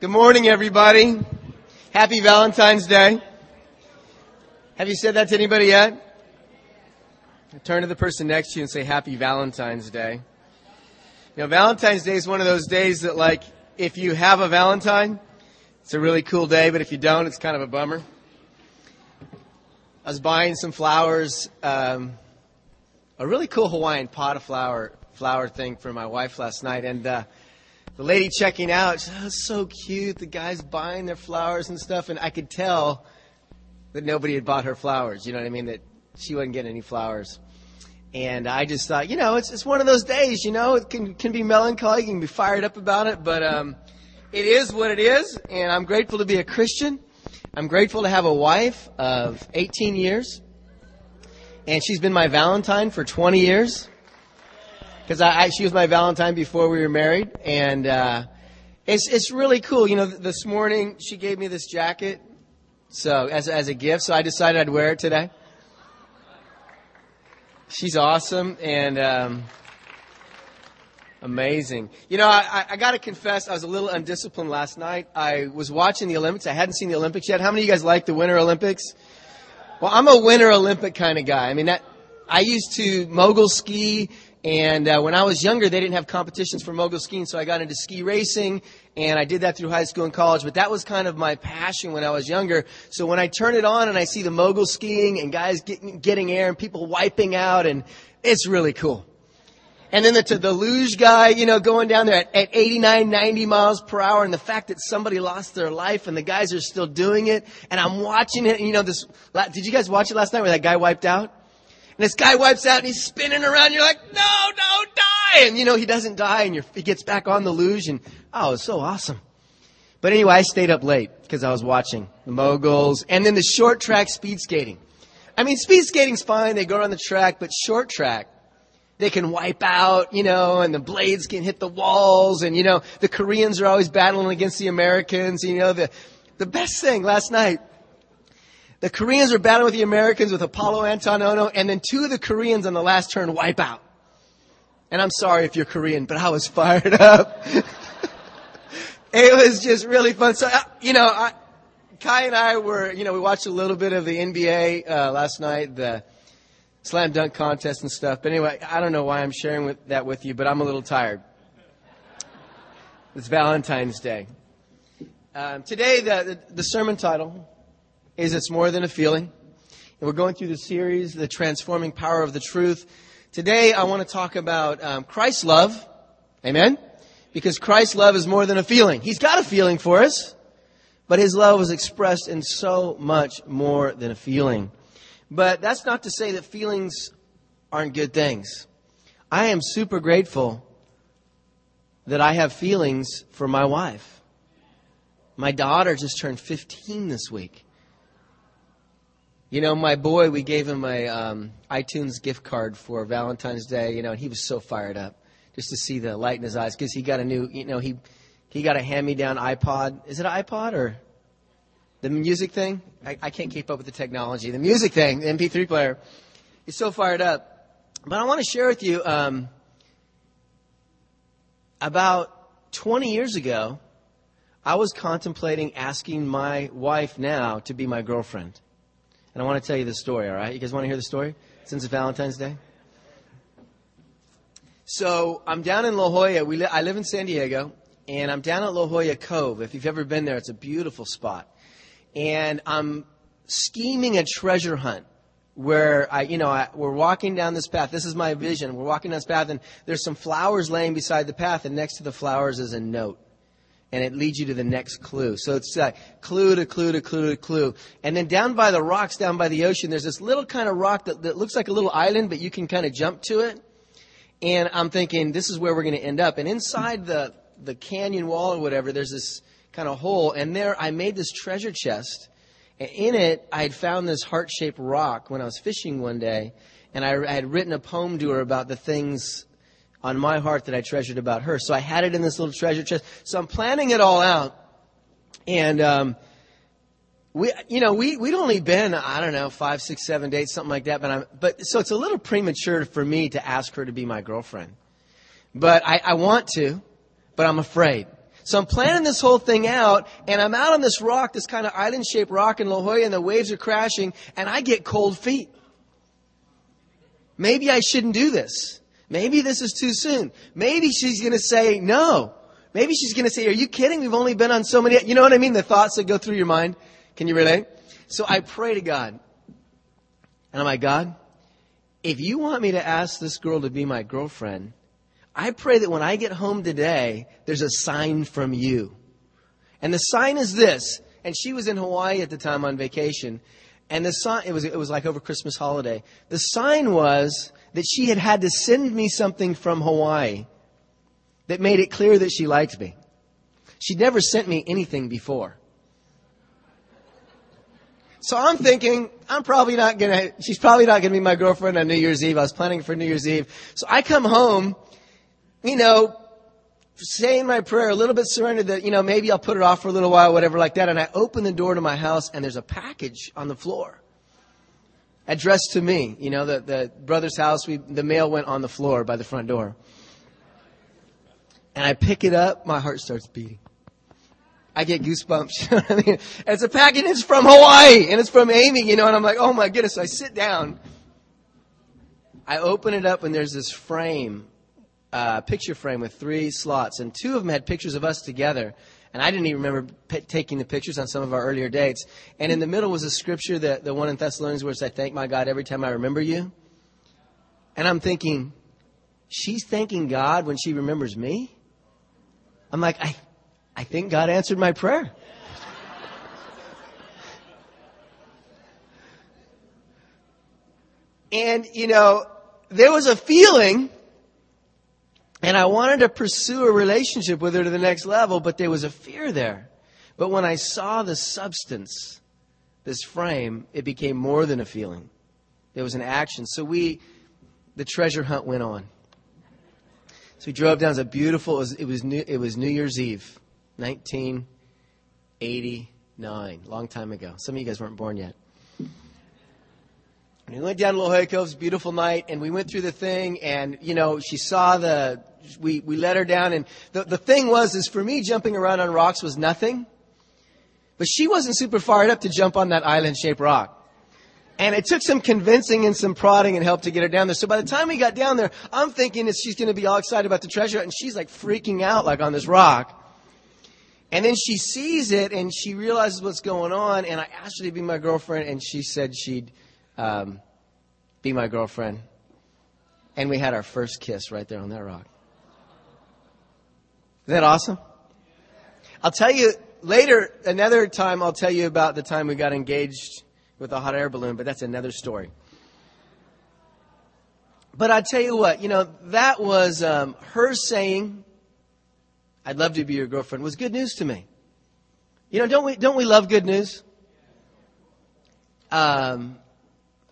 Good morning, everybody. Happy Valentine's Day. Have you said that to anybody yet? Turn to the person next to you and say Happy Valentine's Day. You know, Valentine's Day is one of those days that, like, if you have a Valentine, it's a really cool day, but if you don't, it's kind of a bummer. I was buying some flowers, um, a really cool Hawaiian pot of flower flower thing for my wife last night, and uh, the lady checking out, she said, oh, so cute. The guy's buying their flowers and stuff. And I could tell that nobody had bought her flowers. You know what I mean? That she wasn't getting any flowers. And I just thought, you know, it's, it's one of those days, you know, it can, can be melancholy. You can be fired up about it. But um, it is what it is. And I'm grateful to be a Christian. I'm grateful to have a wife of 18 years. And she's been my Valentine for 20 years because I, I, she was my Valentine before we were married, and uh, it's it's really cool. You know, this morning she gave me this jacket, so as as a gift. So I decided I'd wear it today. She's awesome and um, amazing. You know, I, I got to confess, I was a little undisciplined last night. I was watching the Olympics. I hadn't seen the Olympics yet. How many of you guys like the Winter Olympics? Well, I'm a Winter Olympic kind of guy. I mean, that I used to mogul ski and uh, when I was younger, they didn't have competitions for mogul skiing, so I got into ski racing, and I did that through high school and college. But that was kind of my passion when I was younger. So when I turn it on and I see the mogul skiing and guys getting, getting air and people wiping out, and it's really cool. And then the, the luge guy, you know, going down there at, at 89, 90 miles per hour, and the fact that somebody lost their life and the guys are still doing it, and I'm watching it, and you know, this, did you guys watch it last night where that guy wiped out? And this guy wipes out and he's spinning around. You're like, no, don't die. And you know, he doesn't die and he gets back on the luge and, oh, it's so awesome. But anyway, I stayed up late because I was watching the moguls and then the short track speed skating. I mean, speed skating's fine. They go on the track, but short track, they can wipe out, you know, and the blades can hit the walls and, you know, the Koreans are always battling against the Americans. You know, the, the best thing last night, the Koreans are battling with the Americans with Apolo Anton Ohno, and then two of the Koreans on the last turn wipe out. And I'm sorry if you're Korean, but I was fired up. it was just really fun. So, uh, you know, I, Kai and I were, you know, we watched a little bit of the NBA uh, last night, the slam dunk contest and stuff. But anyway, I don't know why I'm sharing with, that with you, but I'm a little tired. It's Valentine's Day. Um, today, the, the, the sermon title is it's more than a feeling. And we're going through the series, The Transforming Power of the Truth. Today, I want to talk about um, Christ's love. Amen? Because Christ's love is more than a feeling. He's got a feeling for us, but His love was expressed in so much more than a feeling. But that's not to say that feelings aren't good things. I am super grateful that I have feelings for my wife. My daughter just turned 15 this week. You know, my boy, we gave him a um, iTunes gift card for Valentine's Day. You know, and he was so fired up just to see the light in his eyes because he got a new. You know, he he got a hand-me-down iPod. Is it an iPod or the music thing? I, I can't keep up with the technology. The music thing, the MP3 player. He's so fired up. But I want to share with you um, about 20 years ago. I was contemplating asking my wife now to be my girlfriend. And I want to tell you the story, all right? You guys want to hear the story since it's Valentine's Day? So I'm down in La Jolla. We li- I live in San Diego, and I'm down at La Jolla Cove. If you've ever been there, it's a beautiful spot. And I'm scheming a treasure hunt where I, you know, I, we're walking down this path. This is my vision. We're walking down this path, and there's some flowers laying beside the path, and next to the flowers is a note and it leads you to the next clue. So it's like clue to clue to clue to clue. And then down by the rocks, down by the ocean, there's this little kind of rock that, that looks like a little island, but you can kind of jump to it. And I'm thinking, this is where we're going to end up. And inside the, the canyon wall or whatever, there's this kind of hole. And there I made this treasure chest. And in it, I had found this heart shaped rock when I was fishing one day. And I, I had written a poem to her about the things on my heart that I treasured about her. So I had it in this little treasure chest. So I'm planning it all out. And, um, we, you know, we, we'd only been, I don't know, five, six, seven dates, something like that. But I'm, but, so it's a little premature for me to ask her to be my girlfriend. But I, I want to, but I'm afraid. So I'm planning this whole thing out, and I'm out on this rock, this kind of island-shaped rock in La Jolla, and the waves are crashing, and I get cold feet. Maybe I shouldn't do this. Maybe this is too soon. Maybe she's going to say no. Maybe she's going to say, are you kidding? We've only been on so many, you know what I mean? The thoughts that go through your mind. Can you relate? So I pray to God. And I'm like, God, if you want me to ask this girl to be my girlfriend, I pray that when I get home today, there's a sign from you. And the sign is this. And she was in Hawaii at the time on vacation. And the sign, it was, it was like over Christmas holiday. The sign was that she had had to send me something from Hawaii that made it clear that she liked me. She'd never sent me anything before. So I'm thinking, I'm probably not gonna, she's probably not gonna be my girlfriend on New Year's Eve. I was planning for New Year's Eve. So I come home, you know, saying my prayer, a little bit surrendered that, you know, maybe I'll put it off for a little while, whatever like that. And I open the door to my house and there's a package on the floor addressed to me. You know, the, the brother's house, we, the mail went on the floor by the front door. And I pick it up, my heart starts beating. I get goosebumps. You know I mean? It's a package, it's from Hawaii, and it's from Amy, you know, and I'm like, oh my goodness. So I sit down. I open it up, and there's this frame, uh, picture frame with three slots, and two of them had pictures of us together. And I didn't even remember p- taking the pictures on some of our earlier dates. And in the middle was a scripture, that, the one in Thessalonians, where it says, "I thank my God every time I remember you. And I'm thinking, she's thanking God when she remembers me? I'm like, I, I think God answered my prayer. and, you know, there was a feeling, and I wanted to pursue a relationship with her to the next level, but there was a fear there. But when I saw the substance, this frame, it became more than a feeling. There was an action. So we, the treasure hunt went on. So we drove down. It was a beautiful. It was, it was New, it was New Year's Eve. 1989, long time ago. Some of you guys weren't born yet. And we went down to Jolla Coves, beautiful night, and we went through the thing, and, you know, she saw the, we, we let her down, and the, the thing was, is for me, jumping around on rocks was nothing, but she wasn't super fired up to jump on that island-shaped rock. And it took some convincing and some prodding and help to get her down there. So by the time we got down there, I'm thinking that she's going to be all excited about the treasure, and she's like freaking out, like on this rock. And then she sees it and she realizes what's going on. And I asked her to be my girlfriend, and she said she'd um, be my girlfriend. And we had our first kiss right there on that rock. Isn't that awesome? I'll tell you later, another time, I'll tell you about the time we got engaged with a hot air balloon, but that's another story. But I tell you what, you know, that was um, her saying I'd love to be your girlfriend was good news to me. You know, don't we, don't we love good news? Um,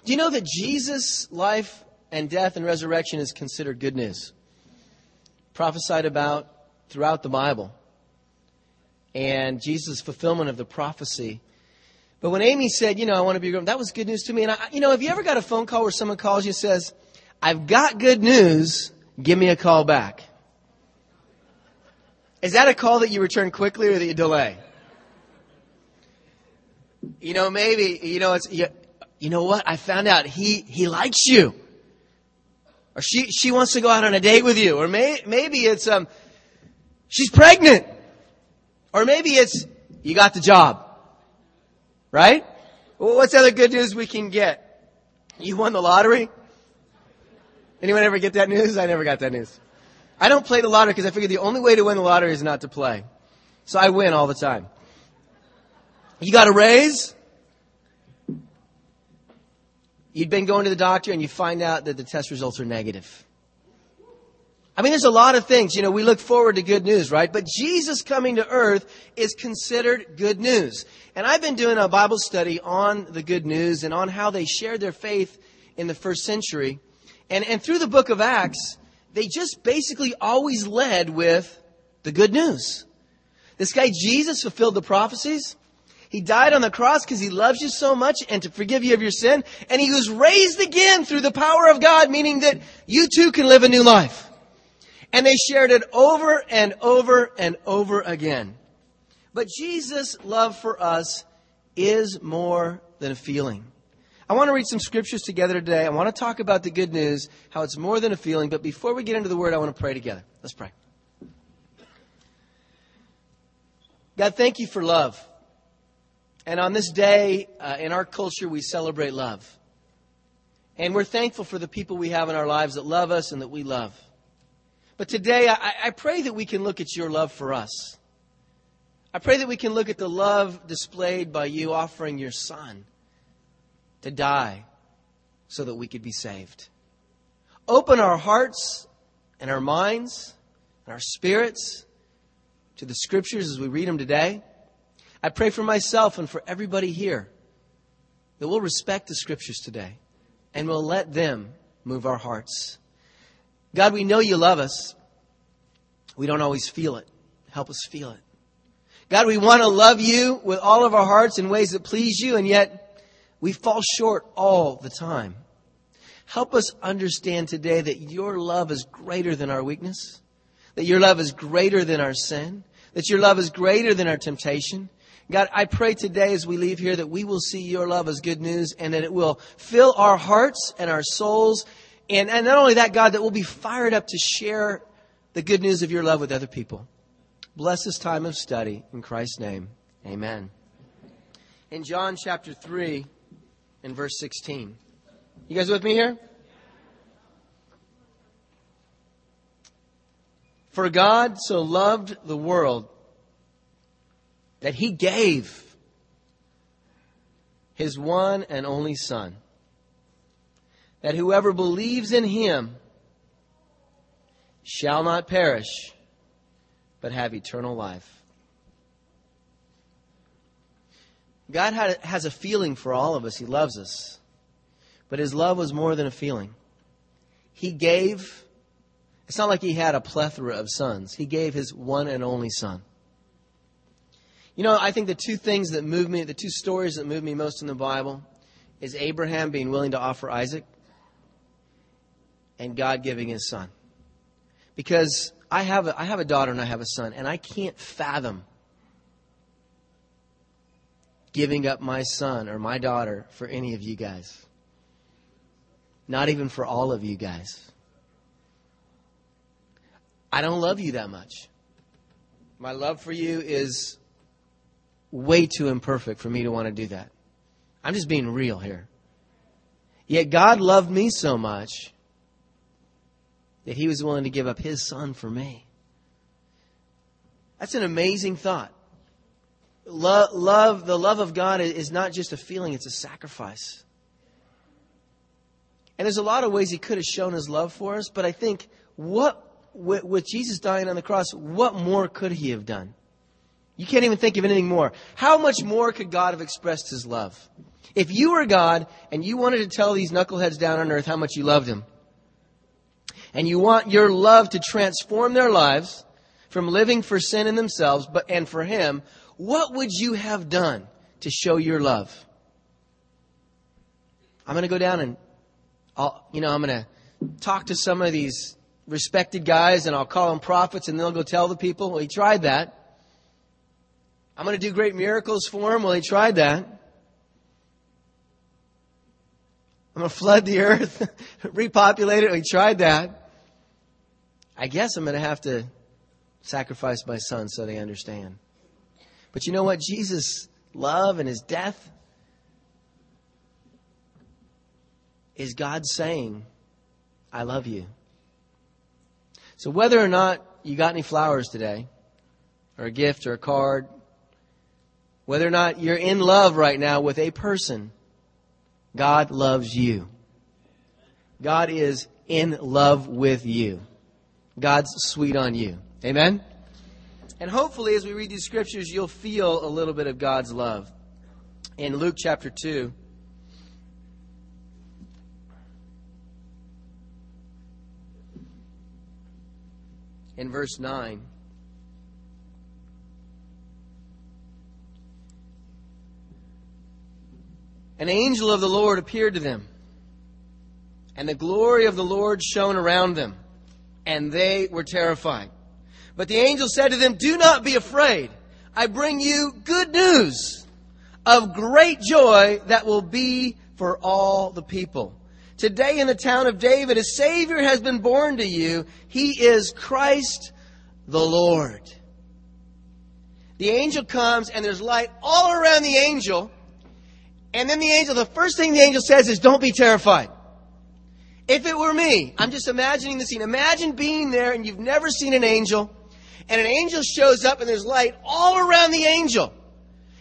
do you know that Jesus' life and death and resurrection is considered good news? Prophesied about throughout the Bible. And Jesus' fulfillment of the prophecy. But when Amy said, you know, I want to be a that was good news to me. And I, you know, have you ever got a phone call where someone calls you and says, I've got good news, give me a call back? Is that a call that you return quickly or that you delay? You know, maybe, you know, it's, you know what? I found out he, he likes you. Or she, she wants to go out on a date with you. Or may, maybe it's, um, she's pregnant. Or maybe it's, you got the job. Right? Well, what's the other good news we can get? You won the lottery? Anyone ever get that news? I never got that news. I don't play the lottery because I figure the only way to win the lottery is not to play. So I win all the time. You got a raise? You've been going to the doctor and you find out that the test results are negative. I mean, there's a lot of things. You know, we look forward to good news, right? But Jesus coming to earth is considered good news. And I've been doing a Bible study on the good news and on how they shared their faith in the first century. And, and through the book of Acts, they just basically always led with the good news. This guy Jesus fulfilled the prophecies. He died on the cross because he loves you so much and to forgive you of your sin. And he was raised again through the power of God, meaning that you too can live a new life. And they shared it over and over and over again. But Jesus' love for us is more than a feeling. I want to read some scriptures together today. I want to talk about the good news, how it's more than a feeling. But before we get into the word, I want to pray together. Let's pray. God, thank you for love. And on this day, uh, in our culture, we celebrate love. And we're thankful for the people we have in our lives that love us and that we love. But today, I, I pray that we can look at your love for us. I pray that we can look at the love displayed by you offering your son to die so that we could be saved. Open our hearts and our minds and our spirits to the scriptures as we read them today. I pray for myself and for everybody here that we'll respect the scriptures today and we'll let them move our hearts. God, we know you love us. We don't always feel it. Help us feel it. God, we want to love you with all of our hearts in ways that please you, and yet we fall short all the time. Help us understand today that your love is greater than our weakness, that your love is greater than our sin, that your love is greater than our temptation. God, I pray today as we leave here that we will see your love as good news and that it will fill our hearts and our souls and, and not only that, God, that we'll be fired up to share the good news of your love with other people. Bless this time of study. In Christ's name, amen. In John chapter 3 and verse 16. You guys with me here? For God so loved the world that he gave his one and only Son that whoever believes in him shall not perish, but have eternal life. God has a feeling for all of us. He loves us. But his love was more than a feeling. He gave, it's not like he had a plethora of sons. He gave his one and only son. You know, I think the two things that move me, the two stories that move me most in the Bible, is Abraham being willing to offer Isaac and God giving his son. Because I have a, I have a daughter and I have a son, and I can't fathom giving up my son or my daughter for any of you guys. Not even for all of you guys. I don't love you that much. My love for you is way too imperfect for me to want to do that. I'm just being real here. Yet God loved me so much that he was willing to give up his son for me. That's an amazing thought. Love, love, the love of God is not just a feeling, it's a sacrifice. And there's a lot of ways he could have shown his love for us, but I think what, with, with Jesus dying on the cross, what more could he have done? You can't even think of anything more. How much more could God have expressed his love? If you were God and you wanted to tell these knuckleheads down on earth how much you loved them, and you want your love to transform their lives from living for sin in themselves but and for him, what would you have done to show your love? I'm going to go down and I'll, you know, I'm going to talk to some of these respected guys and I'll call them prophets and they'll go tell the people, well, he tried that. I'm going to do great miracles for him. Well, he tried that. I'm going to flood the earth, repopulate it. He tried that. I guess I'm going to have to sacrifice my son so they understand. But you know what? Jesus' love and his death is God saying, I love you. So whether or not you got any flowers today, or a gift or a card, whether or not you're in love right now with a person, God loves you. God is in love with you. God's sweet on you. Amen? And hopefully, as we read these scriptures, you'll feel a little bit of God's love. In Luke chapter 2, in verse 9, an angel of the Lord appeared to them, and the glory of the Lord shone around them and they were terrified. But the angel said to them, Do not be afraid. I bring you good news of great joy that will be for all the people. Today in the town of David, a Savior has been born to you. He is Christ the Lord. The angel comes and there's light all around the angel. And then the angel, the first thing the angel says is, Don't be terrified. If it were me, I'm just imagining the scene. Imagine being there and you've never seen an angel, and an angel shows up and there's light all around the angel.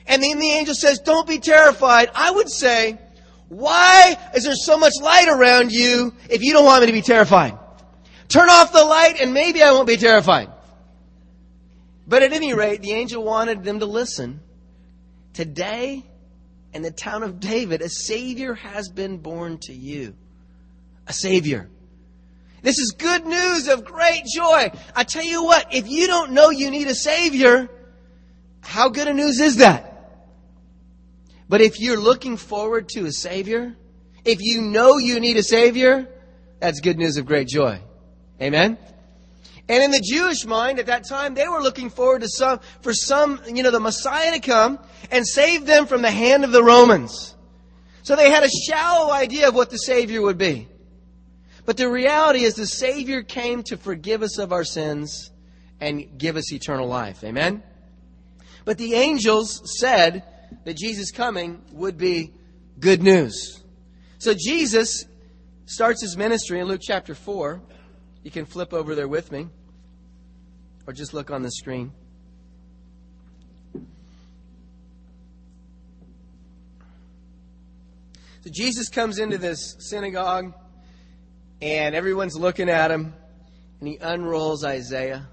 And then the angel says, Don't be terrified. I would say, Why is there so much light around you if you don't want me to be terrified? Turn off the light and maybe I won't be terrified. But at any rate, the angel wanted them to listen. Today, in the town of David, a Savior has been born to you a Savior. This is good news of great joy. I tell you what, if you don't know you need a Savior, how good a news is that? But if you're looking forward to a Savior, if you know you need a Savior, that's good news of great joy. Amen? And in the Jewish mind at that time, they were looking forward to some, for some, you know, the Messiah to come and save them from the hand of the Romans. So they had a shallow idea of what the Savior would be. But the reality is the Savior came to forgive us of our sins and give us eternal life. Amen? But the angels said that Jesus' coming would be good news. So Jesus starts his ministry in Luke chapter 4. You can flip over there with me, or just look on the screen. So Jesus comes into this synagogue and everyone's looking at him, and he unrolls Isaiah.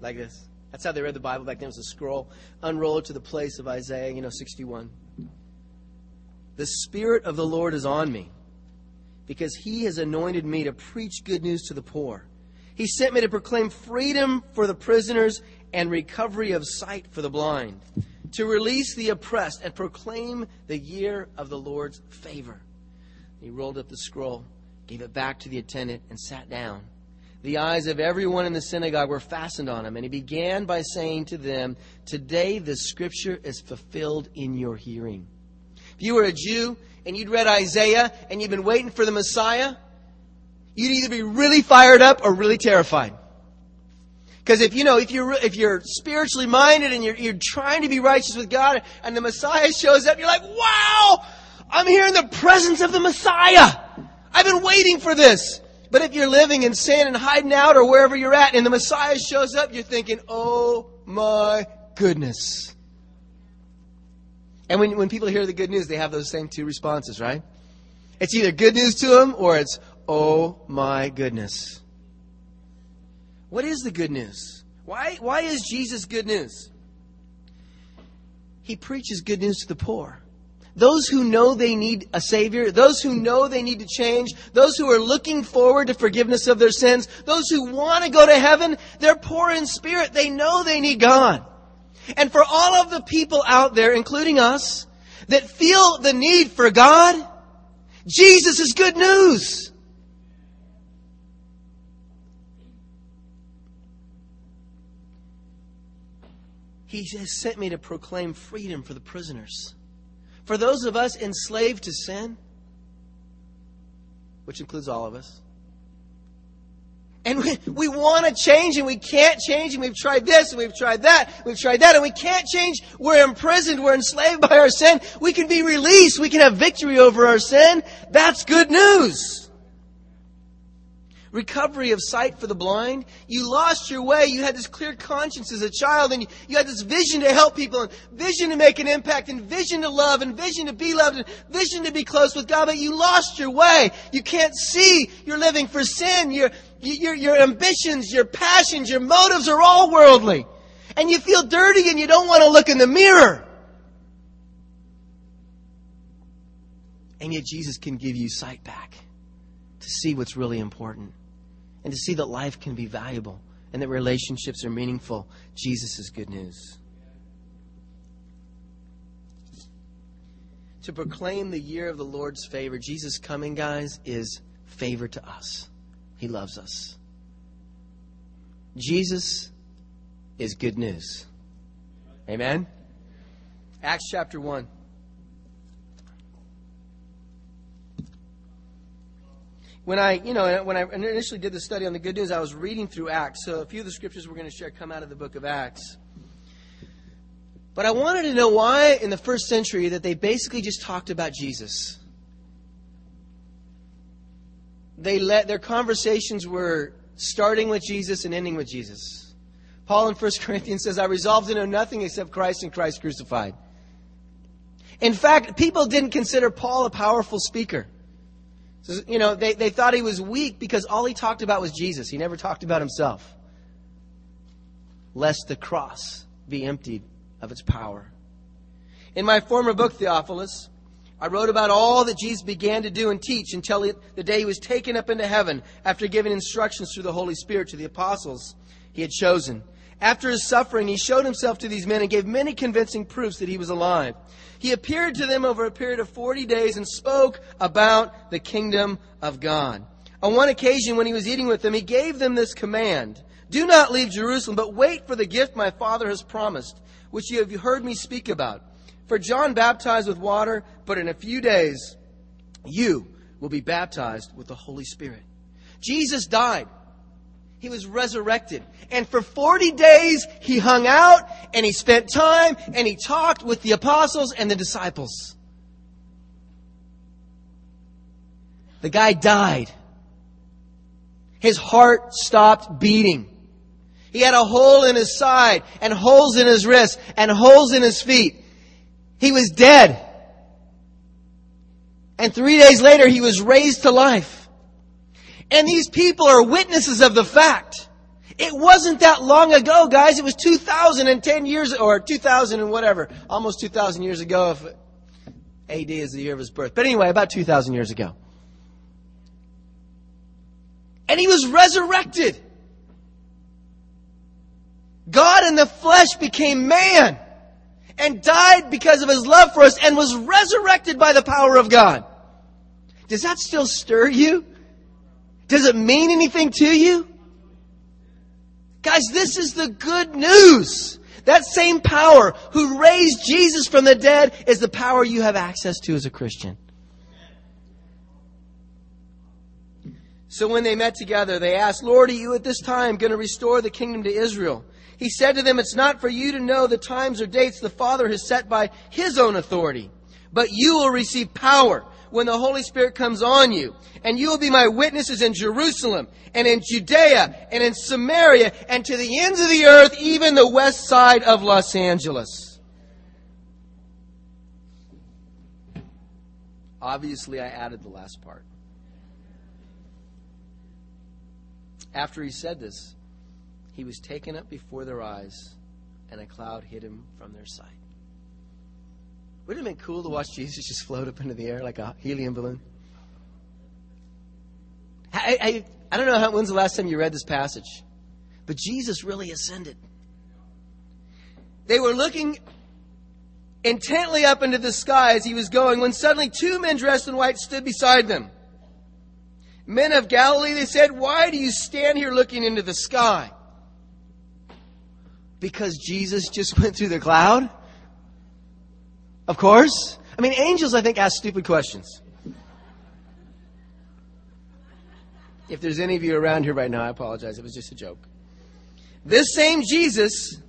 Like this. That's how they read the Bible back then. It was a scroll. Unroll it to the place of Isaiah, you know, 61. The Spirit of the Lord is on me because he has anointed me to preach good news to the poor. He sent me to proclaim freedom for the prisoners and recovery of sight for the blind to release the oppressed and proclaim the year of the Lord's favor. He rolled up the scroll, gave it back to the attendant, and sat down. The eyes of everyone in the synagogue were fastened on him, and he began by saying to them, Today this scripture is fulfilled in your hearing. If you were a Jew and you'd read Isaiah and you'd been waiting for the Messiah, you'd either be really fired up or really terrified. Because if you know, if you're if you're spiritually minded and you're you're trying to be righteous with God, and the Messiah shows up, you're like, "Wow, I'm here in the presence of the Messiah. I've been waiting for this." But if you're living in sin and hiding out or wherever you're at, and the Messiah shows up, you're thinking, "Oh my goodness." And when when people hear the good news, they have those same two responses, right? It's either good news to them or it's, "Oh my goodness." What is the good news? Why, why is Jesus good news? He preaches good news to the poor. Those who know they need a Savior, those who know they need to change, those who are looking forward to forgiveness of their sins, those who want to go to heaven, they're poor in spirit. They know they need God. And for all of the people out there, including us, that feel the need for God, Jesus is good news. He has sent me to proclaim freedom for the prisoners. For those of us enslaved to sin, which includes all of us. And we, we want to change and we can't change and we've tried this and we've tried that, we've tried that and we can't change. We're imprisoned, we're enslaved by our sin. We can be released, we can have victory over our sin. That's good news recovery of sight for the blind. You lost your way. You had this clear conscience as a child, and you, you, had this vision to help people, and vision to make an impact, and vision to love, and vision to be loved, and vision to be close with God, but you lost your way. You can't see. You're living for sin. Your, your, your ambitions, your passions, your motives are all worldly. And you feel dirty and you don't want to look in the mirror. And yet Jesus can give you sight back to see what's really important and to see that life can be valuable and that relationships are meaningful. Jesus is good news. to proclaim the year of the Lord's favor. Jesus coming, guys, is favor to us. He loves us. Jesus is good news. Amen? Acts chapter 1. When I, you know, when I initially did the study on the good news, I was reading through Acts. So a few of the scriptures we're going to share come out of the book of Acts. But I wanted to know why in the first century that they basically just talked about Jesus. They let their conversations were starting with Jesus and ending with Jesus. Paul in 1 Corinthians says, I resolved to know nothing except Christ and Christ crucified. In fact, people didn't consider Paul a powerful speaker. You know, they, they thought he was weak because all he talked about was Jesus. He never talked about himself. Lest the cross be emptied of its power. In my former book, Theophilus, I wrote about all that Jesus began to do and teach until the day he was taken up into heaven after giving instructions through the Holy Spirit to the apostles he had chosen. After his suffering, he showed himself to these men and gave many convincing proofs that he was alive. He appeared to them over a period of 40 days and spoke about the kingdom of God. On one occasion, when he was eating with them, he gave them this command Do not leave Jerusalem, but wait for the gift my Father has promised, which you have heard me speak about. For John baptized with water, but in a few days you will be baptized with the Holy Spirit. Jesus died. He was resurrected. And for 40 days, he hung out and he spent time and he talked with the apostles and the disciples. The guy died. His heart stopped beating. He had a hole in his side and holes in his wrists and holes in his feet. He was dead. And three days later, he was raised to life. And these people are witnesses of the fact. It wasn't that long ago, guys. It was 2010 years, or 2000 and whatever. Almost 2000 years ago, if AD is the year of his birth. But anyway, about 2000 years ago. And he was resurrected. God in the flesh became man and died because of his love for us and was resurrected by the power of God. Does that still stir you? Does it mean anything to you? Guys, this is the good news. That same power who raised Jesus from the dead is the power you have access to as a Christian. So when they met together, they asked, Lord, are you at this time going to restore the kingdom to Israel? He said to them, It's not for you to know the times or dates the Father has set by His own authority, but you will receive power when the Holy Spirit comes on you. And you will be my witnesses in Jerusalem and in Judea and in Samaria and to the ends of the earth, even the west side of Los Angeles. Obviously, I added the last part. After he said this, he was taken up before their eyes, and a cloud hid him from their sight. Wouldn't it have been cool to watch Jesus just float up into the air like a helium balloon? I, I, I don't know how, when's the last time you read this passage, but Jesus really ascended. They were looking intently up into the sky as he was going when suddenly two men dressed in white stood beside them. Men of Galilee, they said, why do you stand here looking into the sky? Because Jesus just went through the cloud? Of course. I mean, angels, I think, ask stupid questions. If there's any of you around here right now, I apologize. It was just a joke. This same Jesus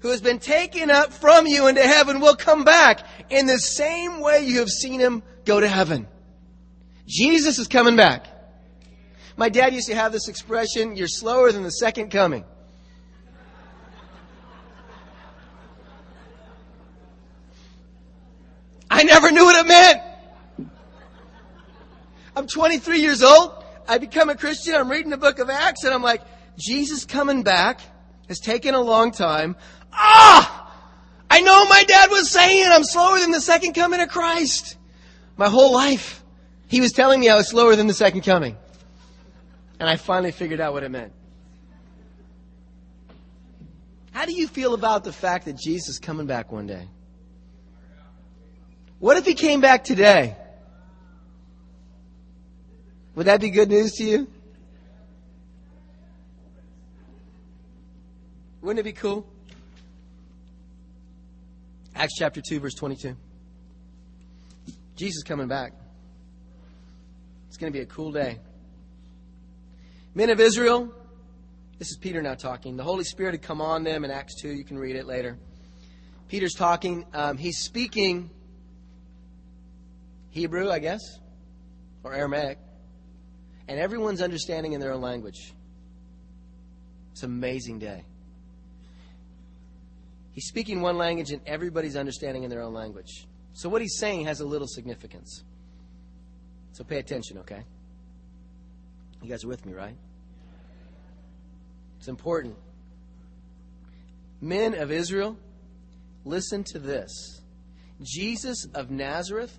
who has been taken up from you into heaven will come back in the same way you have seen him go to heaven. Jesus is coming back. My dad used to have this expression, you're slower than the second coming. I never knew what it meant. I'm 23 years old. I become a Christian. I'm reading the book of Acts and I'm like, Jesus coming back has taken a long time. Ah! I know my dad was saying I'm slower than the second coming of Christ. My whole life. He was telling me I was slower than the second coming. And I finally figured out what it meant. How do you feel about the fact that Jesus is coming back one day? What if he came back today? Would that be good news to you? Wouldn't it be cool? Acts chapter 2, verse 22. Jesus coming back. It's going to be a cool day. Men of Israel, this is Peter now talking. The Holy Spirit had come on them in Acts 2. You can read it later. Peter's talking. Um, he's speaking Hebrew, I guess, or Aramaic, and everyone's understanding in their own language. It's an amazing day. He's speaking one language and everybody's understanding in their own language. So what he's saying has a little significance. So pay attention, okay? You guys are with me, right? It's important. Men of Israel, listen to this. Jesus of Nazareth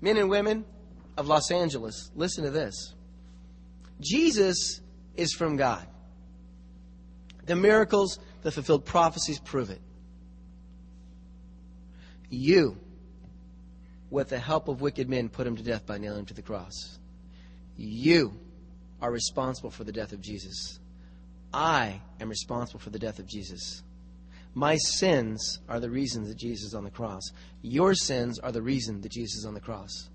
men and women of Los Angeles, listen to this. Jesus is from God. The miracles, the fulfilled prophecies prove it. You, with the help of wicked men, put him to death by nailing him to the cross. You are responsible for the death of Jesus. I am responsible for the death of Jesus. My sins are the reason that Jesus is on the cross. Your sins are the reason that Jesus is on the cross.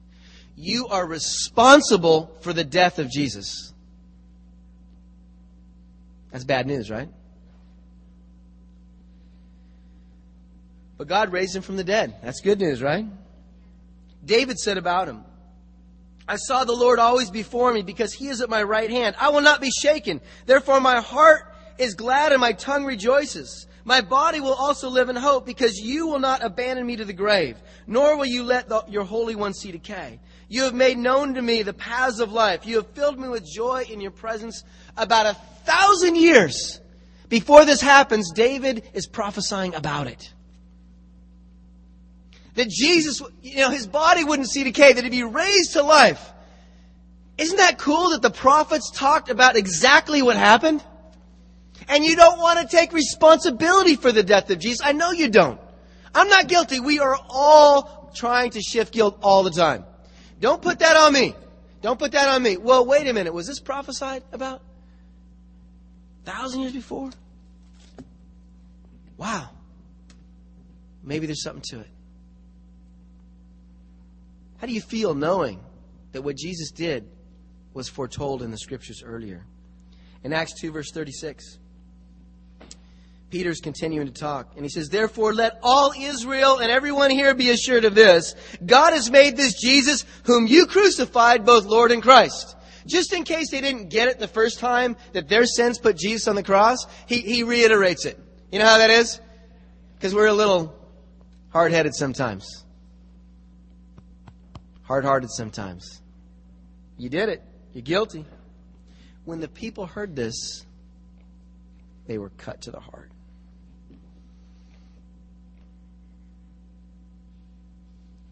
You are responsible for the death of Jesus. That's bad news, right? But God raised him from the dead. That's good news, right? David said about him, I saw the Lord always before me because he is at my right hand. I will not be shaken. Therefore my heart is glad and my tongue rejoices. My body will also live in hope because you will not abandon me to the grave, nor will you let the, your Holy One see decay. You have made known to me the paths of life. You have filled me with joy in your presence. About a thousand years before this happens, David is prophesying about it. That Jesus, you know, his body wouldn't see decay, that he'd be raised to life. Isn't that cool that the prophets talked about exactly what happened? And you don't want to take responsibility for the death of Jesus. I know you don't. I'm not guilty. We are all trying to shift guilt all the time. Don't put that on me. Don't put that on me. Well, wait a minute. Was this prophesied about? Thousand years before? Wow. Maybe there's something to it. How do you feel knowing that what Jesus did was foretold in the scriptures earlier? In Acts 2, verse 36, Peter's continuing to talk, and he says, Therefore, let all Israel and everyone here be assured of this God has made this Jesus, whom you crucified, both Lord and Christ. Just in case they didn't get it the first time that their sins put Jesus on the cross, he, he reiterates it. You know how that is? Because we're a little hard headed sometimes, hard hearted sometimes. You did it. You're guilty. When the people heard this, they were cut to the heart.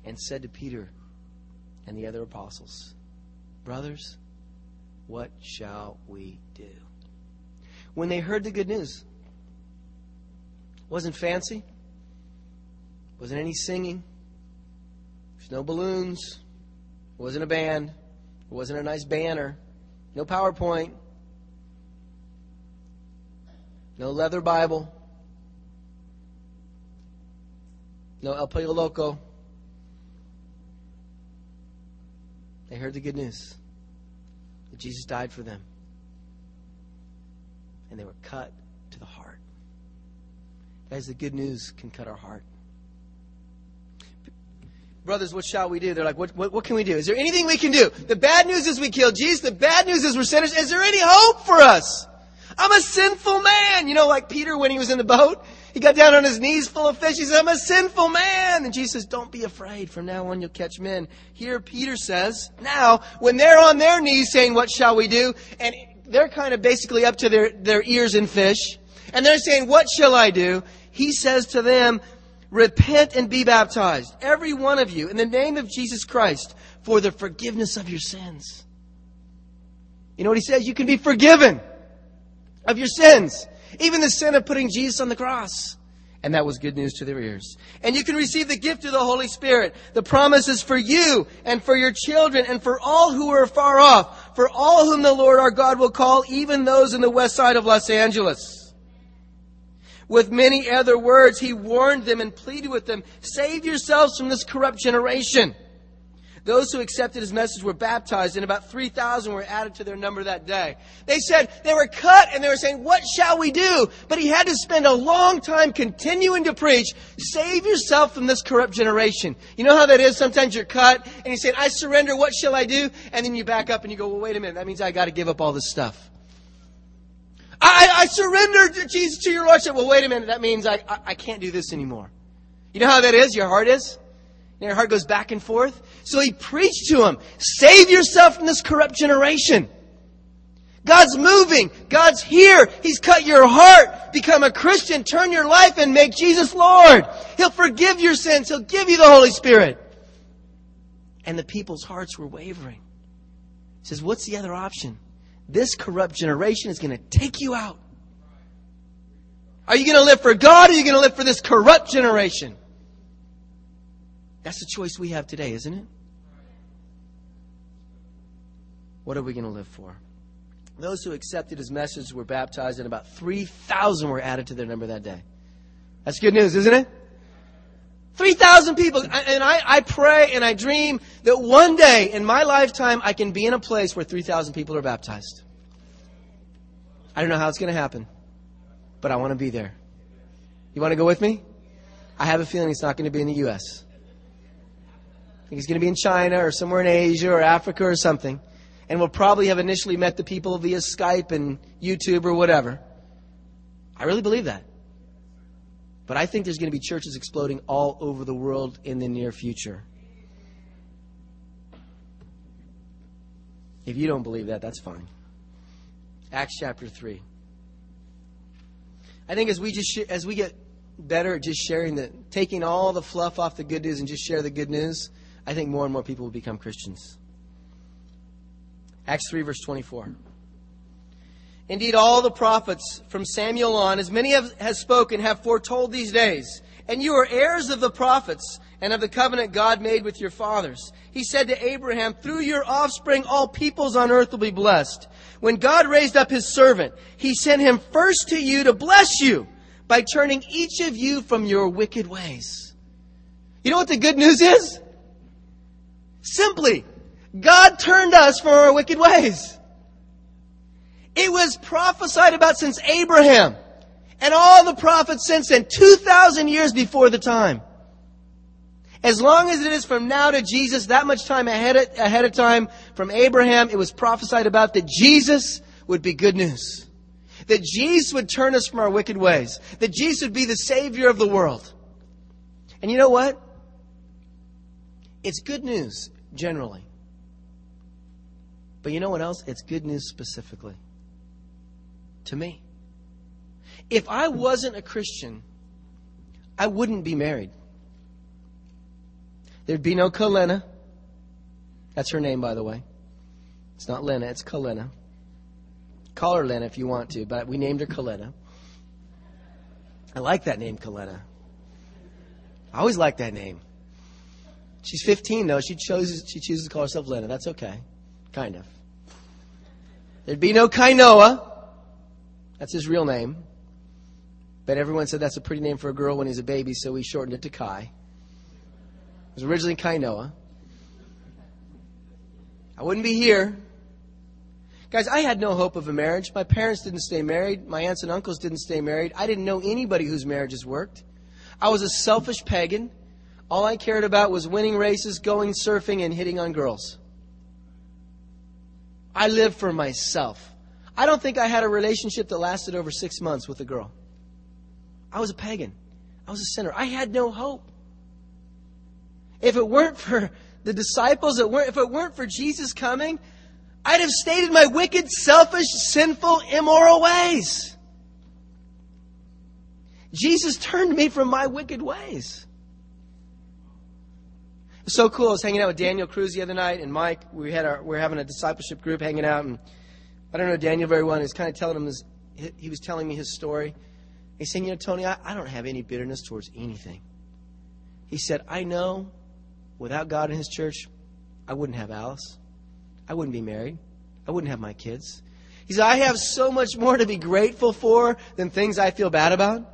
And said to Peter and the other apostles, Brothers, what shall we do? When they heard the good news, wasn't fancy, wasn't any singing, there's no balloons, wasn't a band, wasn't a nice banner, no PowerPoint, no leather Bible, no El Pollo Loco. They heard the good news that Jesus died for them. And they were cut to the heart. Guys, the good news can cut our heart. Brothers, what shall we do? They're like, what, what, what can we do? Is there anything we can do? The bad news is we killed Jesus. The bad news is we're sinners. Is there any hope for us? I'm a sinful man. You know, like Peter when he was in the boat. He got down on his knees full of fish. He said, I'm a sinful man. And Jesus says, Don't be afraid. From now on, you'll catch men. Here, Peter says, Now, when they're on their knees saying, What shall we do? And they're kind of basically up to their, their ears in fish. And they're saying, What shall I do? He says to them, Repent and be baptized, every one of you, in the name of Jesus Christ, for the forgiveness of your sins. You know what he says? You can be forgiven of your sins. Even the sin of putting Jesus on the cross. And that was good news to their ears. And you can receive the gift of the Holy Spirit. The promise is for you and for your children and for all who are far off, for all whom the Lord our God will call, even those in the west side of Los Angeles. With many other words, he warned them and pleaded with them, save yourselves from this corrupt generation. Those who accepted his message were baptized, and about 3,000 were added to their number that day. They said they were cut, and they were saying, What shall we do? But he had to spend a long time continuing to preach, Save yourself from this corrupt generation. You know how that is? Sometimes you're cut, and you say, I surrender, what shall I do? And then you back up and you go, Well, wait a minute, that means I got to give up all this stuff. I, I surrender Jesus to your Lordship. Well, wait a minute, that means I, I, I can't do this anymore. You know how that is? Your heart is? And your heart goes back and forth. So he preached to him, save yourself from this corrupt generation. God's moving. God's here. He's cut your heart. Become a Christian. Turn your life and make Jesus Lord. He'll forgive your sins. He'll give you the Holy Spirit. And the people's hearts were wavering. He says, what's the other option? This corrupt generation is going to take you out. Are you going to live for God or are you going to live for this corrupt generation? That's the choice we have today, isn't it? What are we going to live for? Those who accepted his message were baptized, and about 3,000 were added to their number that day. That's good news, isn't it? 3,000 people. And I, I pray and I dream that one day in my lifetime I can be in a place where 3,000 people are baptized. I don't know how it's going to happen, but I want to be there. You want to go with me? I have a feeling it's not going to be in the U.S. It's going to be in China or somewhere in Asia or Africa or something and we'll probably have initially met the people via Skype and YouTube or whatever. I really believe that. But I think there's going to be churches exploding all over the world in the near future. If you don't believe that, that's fine. Acts chapter 3. I think as we just sh- as we get better at just sharing the taking all the fluff off the good news and just share the good news, I think more and more people will become Christians. Acts 3, verse 24. Indeed, all the prophets from Samuel on, as many have, has spoken, have foretold these days. And you are heirs of the prophets and of the covenant God made with your fathers. He said to Abraham, Through your offspring, all peoples on earth will be blessed. When God raised up his servant, he sent him first to you to bless you by turning each of you from your wicked ways. You know what the good news is? Simply, God turned us from our wicked ways. It was prophesied about since Abraham and all the prophets since then, 2,000 years before the time. As long as it is from now to Jesus, that much time ahead of, ahead of time from Abraham, it was prophesied about that Jesus would be good news. That Jesus would turn us from our wicked ways. That Jesus would be the Savior of the world. And you know what? It's good news, generally. But you know what else? It's good news specifically to me. If I wasn't a Christian, I wouldn't be married. There'd be no Kalena. That's her name, by the way. It's not Lena, it's Kalena. Call her Lena if you want to, but we named her Kalena. I like that name, Kalena. I always like that name. She's 15, though. She chooses, she chooses to call herself Lena. That's okay. Kind of. There'd be no Kainoa. That's his real name. But everyone said that's a pretty name for a girl when he's a baby, so we shortened it to Kai. It was originally Kainoa. I wouldn't be here. Guys, I had no hope of a marriage. My parents didn't stay married. My aunts and uncles didn't stay married. I didn't know anybody whose marriages worked. I was a selfish pagan. All I cared about was winning races, going surfing, and hitting on girls. I lived for myself. I don't think I had a relationship that lasted over six months with a girl. I was a pagan. I was a sinner. I had no hope. If it weren't for the disciples, if it weren't for Jesus coming, I'd have stayed in my wicked, selfish, sinful, immoral ways. Jesus turned me from my wicked ways. Was so cool. I was hanging out with Daniel Cruz the other night and Mike. We had our, we were having a discipleship group hanging out, and I don't know Daniel very well. And he was kind of telling him his, he was telling me his story. He's saying, you know, Tony, I, I don't have any bitterness towards anything. He said, I know without God in His church, I wouldn't have Alice. I wouldn't be married. I wouldn't have my kids. He said, I have so much more to be grateful for than things I feel bad about.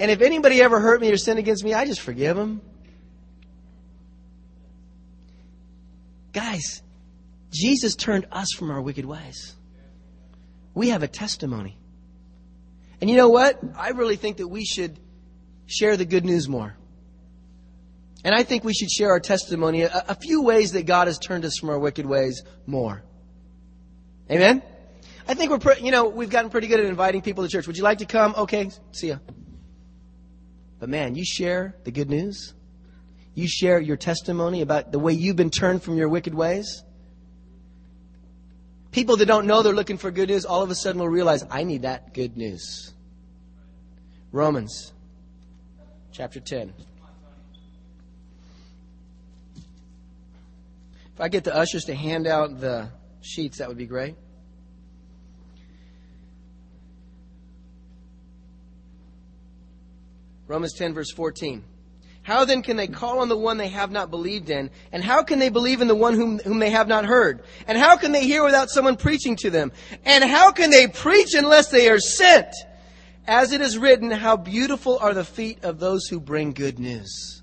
And if anybody ever hurt me or sinned against me, I just forgive them. Guys, Jesus turned us from our wicked ways. We have a testimony. And you know what? I really think that we should share the good news more. And I think we should share our testimony, a, a few ways that God has turned us from our wicked ways more. Amen? I think we're, pre- you know, we've gotten pretty good at inviting people to church. Would you like to come? Okay, see ya. But man, you share the good news. You share your testimony about the way you've been turned from your wicked ways. People that don't know they're looking for good news, all of a sudden will realize, I need that good news. Romans chapter 10. If I get the ushers to hand out the sheets, that would be great. Romans 10, verse 14. How then can they call on the one they have not believed in? And how can they believe in the one whom, whom they have not heard? And how can they hear without someone preaching to them? And how can they preach unless they are sent? As it is written, how beautiful are the feet of those who bring good news.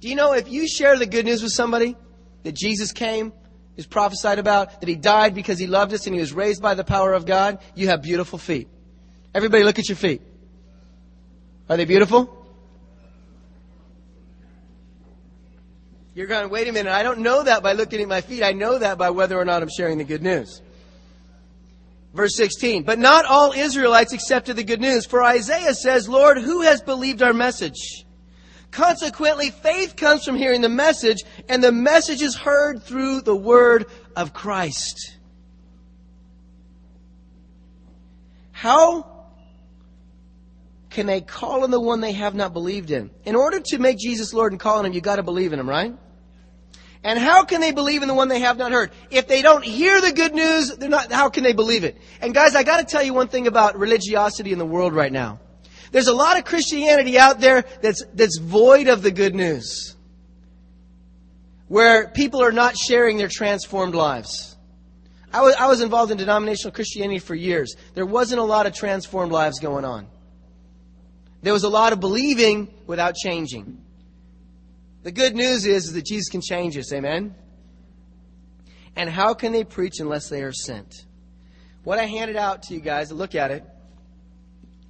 Do you know if you share the good news with somebody, that Jesus came, is prophesied about, that he died because he loved us and he was raised by the power of God, you have beautiful feet. Everybody look at your feet. Are they beautiful? You're going, wait a minute, I don't know that by looking at my feet. I know that by whether or not I'm sharing the good news. Verse 16, but not all Israelites accepted the good news, for Isaiah says, Lord, who has believed our message? Consequently, faith comes from hearing the message, and the message is heard through the word of Christ. How can they call on the one they have not believed in? In order to make Jesus Lord and call on him, you gotta believe in him, right? And how can they believe in the one they have not heard? If they don't hear the good news, they're not, how can they believe it? And guys, I gotta tell you one thing about religiosity in the world right now. There's a lot of Christianity out there that's, that's void of the good news. Where people are not sharing their transformed lives. I was, I was involved in denominational Christianity for years. There wasn't a lot of transformed lives going on. There was a lot of believing without changing. The good news is, is that Jesus can change us. Amen? And how can they preach unless they are sent? What I handed out to you guys to look at it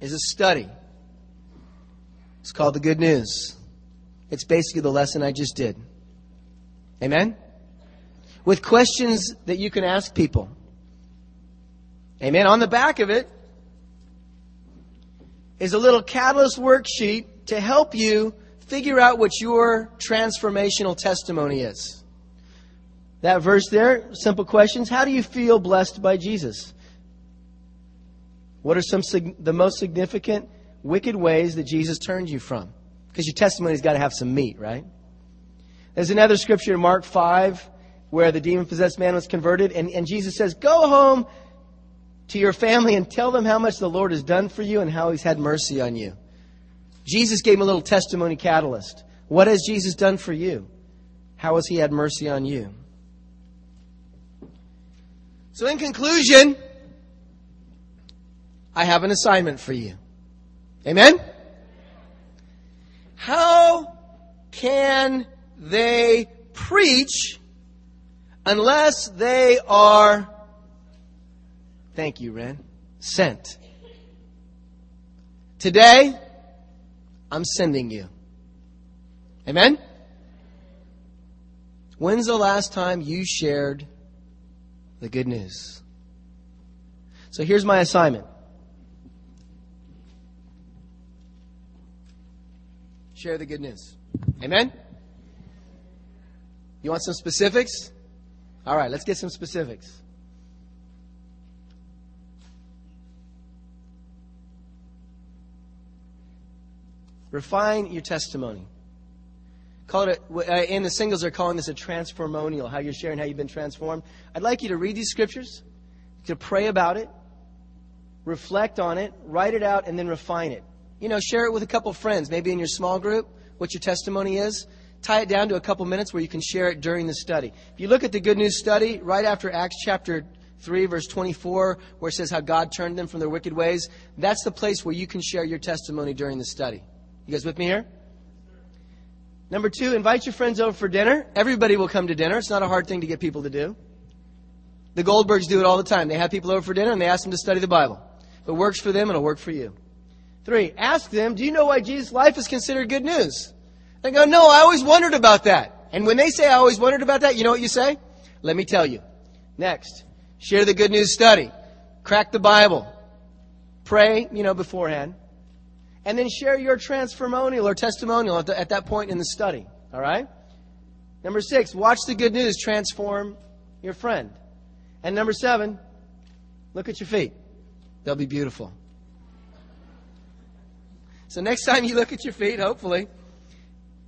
is a study. It's called the good news. It's basically the lesson I just did. Amen? With questions that you can ask people. Amen. On the back of it is a little catalyst worksheet to help you figure out what your transformational testimony is. That verse there, simple questions. How do you feel blessed by Jesus? What are some the most significant wicked ways that Jesus turned you from? Because your testimony's got to have some meat, right? There's another scripture in Mark 5 where the demon possessed man was converted, and, and Jesus says, Go home to your family and tell them how much the Lord has done for you and how he's had mercy on you. Jesus gave him a little testimony catalyst. What has Jesus done for you? How has he had mercy on you? So, in conclusion, I have an assignment for you. Amen? How can they preach unless they are, thank you, Ren, sent? Today, I'm sending you. Amen? When's the last time you shared the good news? So here's my assignment. share the good news. Amen? You want some specifics? All right, let's get some specifics. Refine your testimony. Call it a, uh, in the singles are calling this a transformonial, how you're sharing how you've been transformed. I'd like you to read these scriptures, to pray about it, reflect on it, write it out, and then refine it. You know, share it with a couple friends, maybe in your small group, what your testimony is. Tie it down to a couple minutes where you can share it during the study. If you look at the Good News study, right after Acts chapter 3, verse 24, where it says how God turned them from their wicked ways, that's the place where you can share your testimony during the study. You guys with me here? Number two, invite your friends over for dinner. Everybody will come to dinner. It's not a hard thing to get people to do. The Goldbergs do it all the time. They have people over for dinner and they ask them to study the Bible. If it works for them, it'll work for you. Three, ask them, do you know why Jesus' life is considered good news? They go, no, I always wondered about that. And when they say I always wondered about that, you know what you say? Let me tell you. Next, share the good news study. Crack the Bible. Pray, you know, beforehand. And then share your transformonial or testimonial at, the, at that point in the study. All right? Number six, watch the good news transform your friend. And number seven, look at your feet. They'll be beautiful. So next time you look at your feet, hopefully,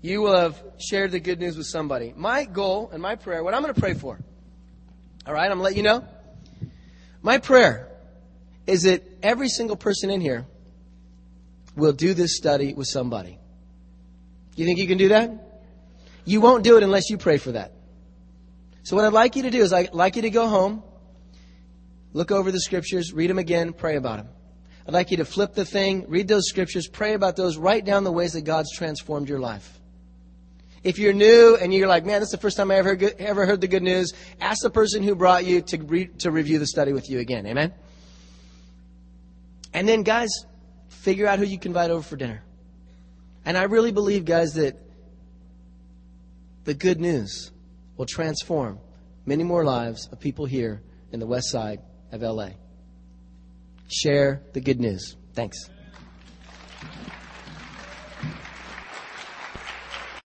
you will have shared the good news with somebody. My goal and my prayer, what I'm going to pray for, all right, I'm going to let you know. My prayer is that every single person in here will do this study with somebody. You think you can do that? You won't do it unless you pray for that. So what I'd like you to do is I'd like you to go home, look over the scriptures, read them again, pray about them. I'd like you to flip the thing, read those scriptures, pray about those, write down the ways that God's transformed your life. If you're new and you're like, man, this is the first time I ever, ever heard the good news, ask the person who brought you to, re, to review the study with you again. Amen? And then, guys, figure out who you can invite over for dinner. And I really believe, guys, that the good news will transform many more lives of people here in the west side of LA share the good news. Thanks.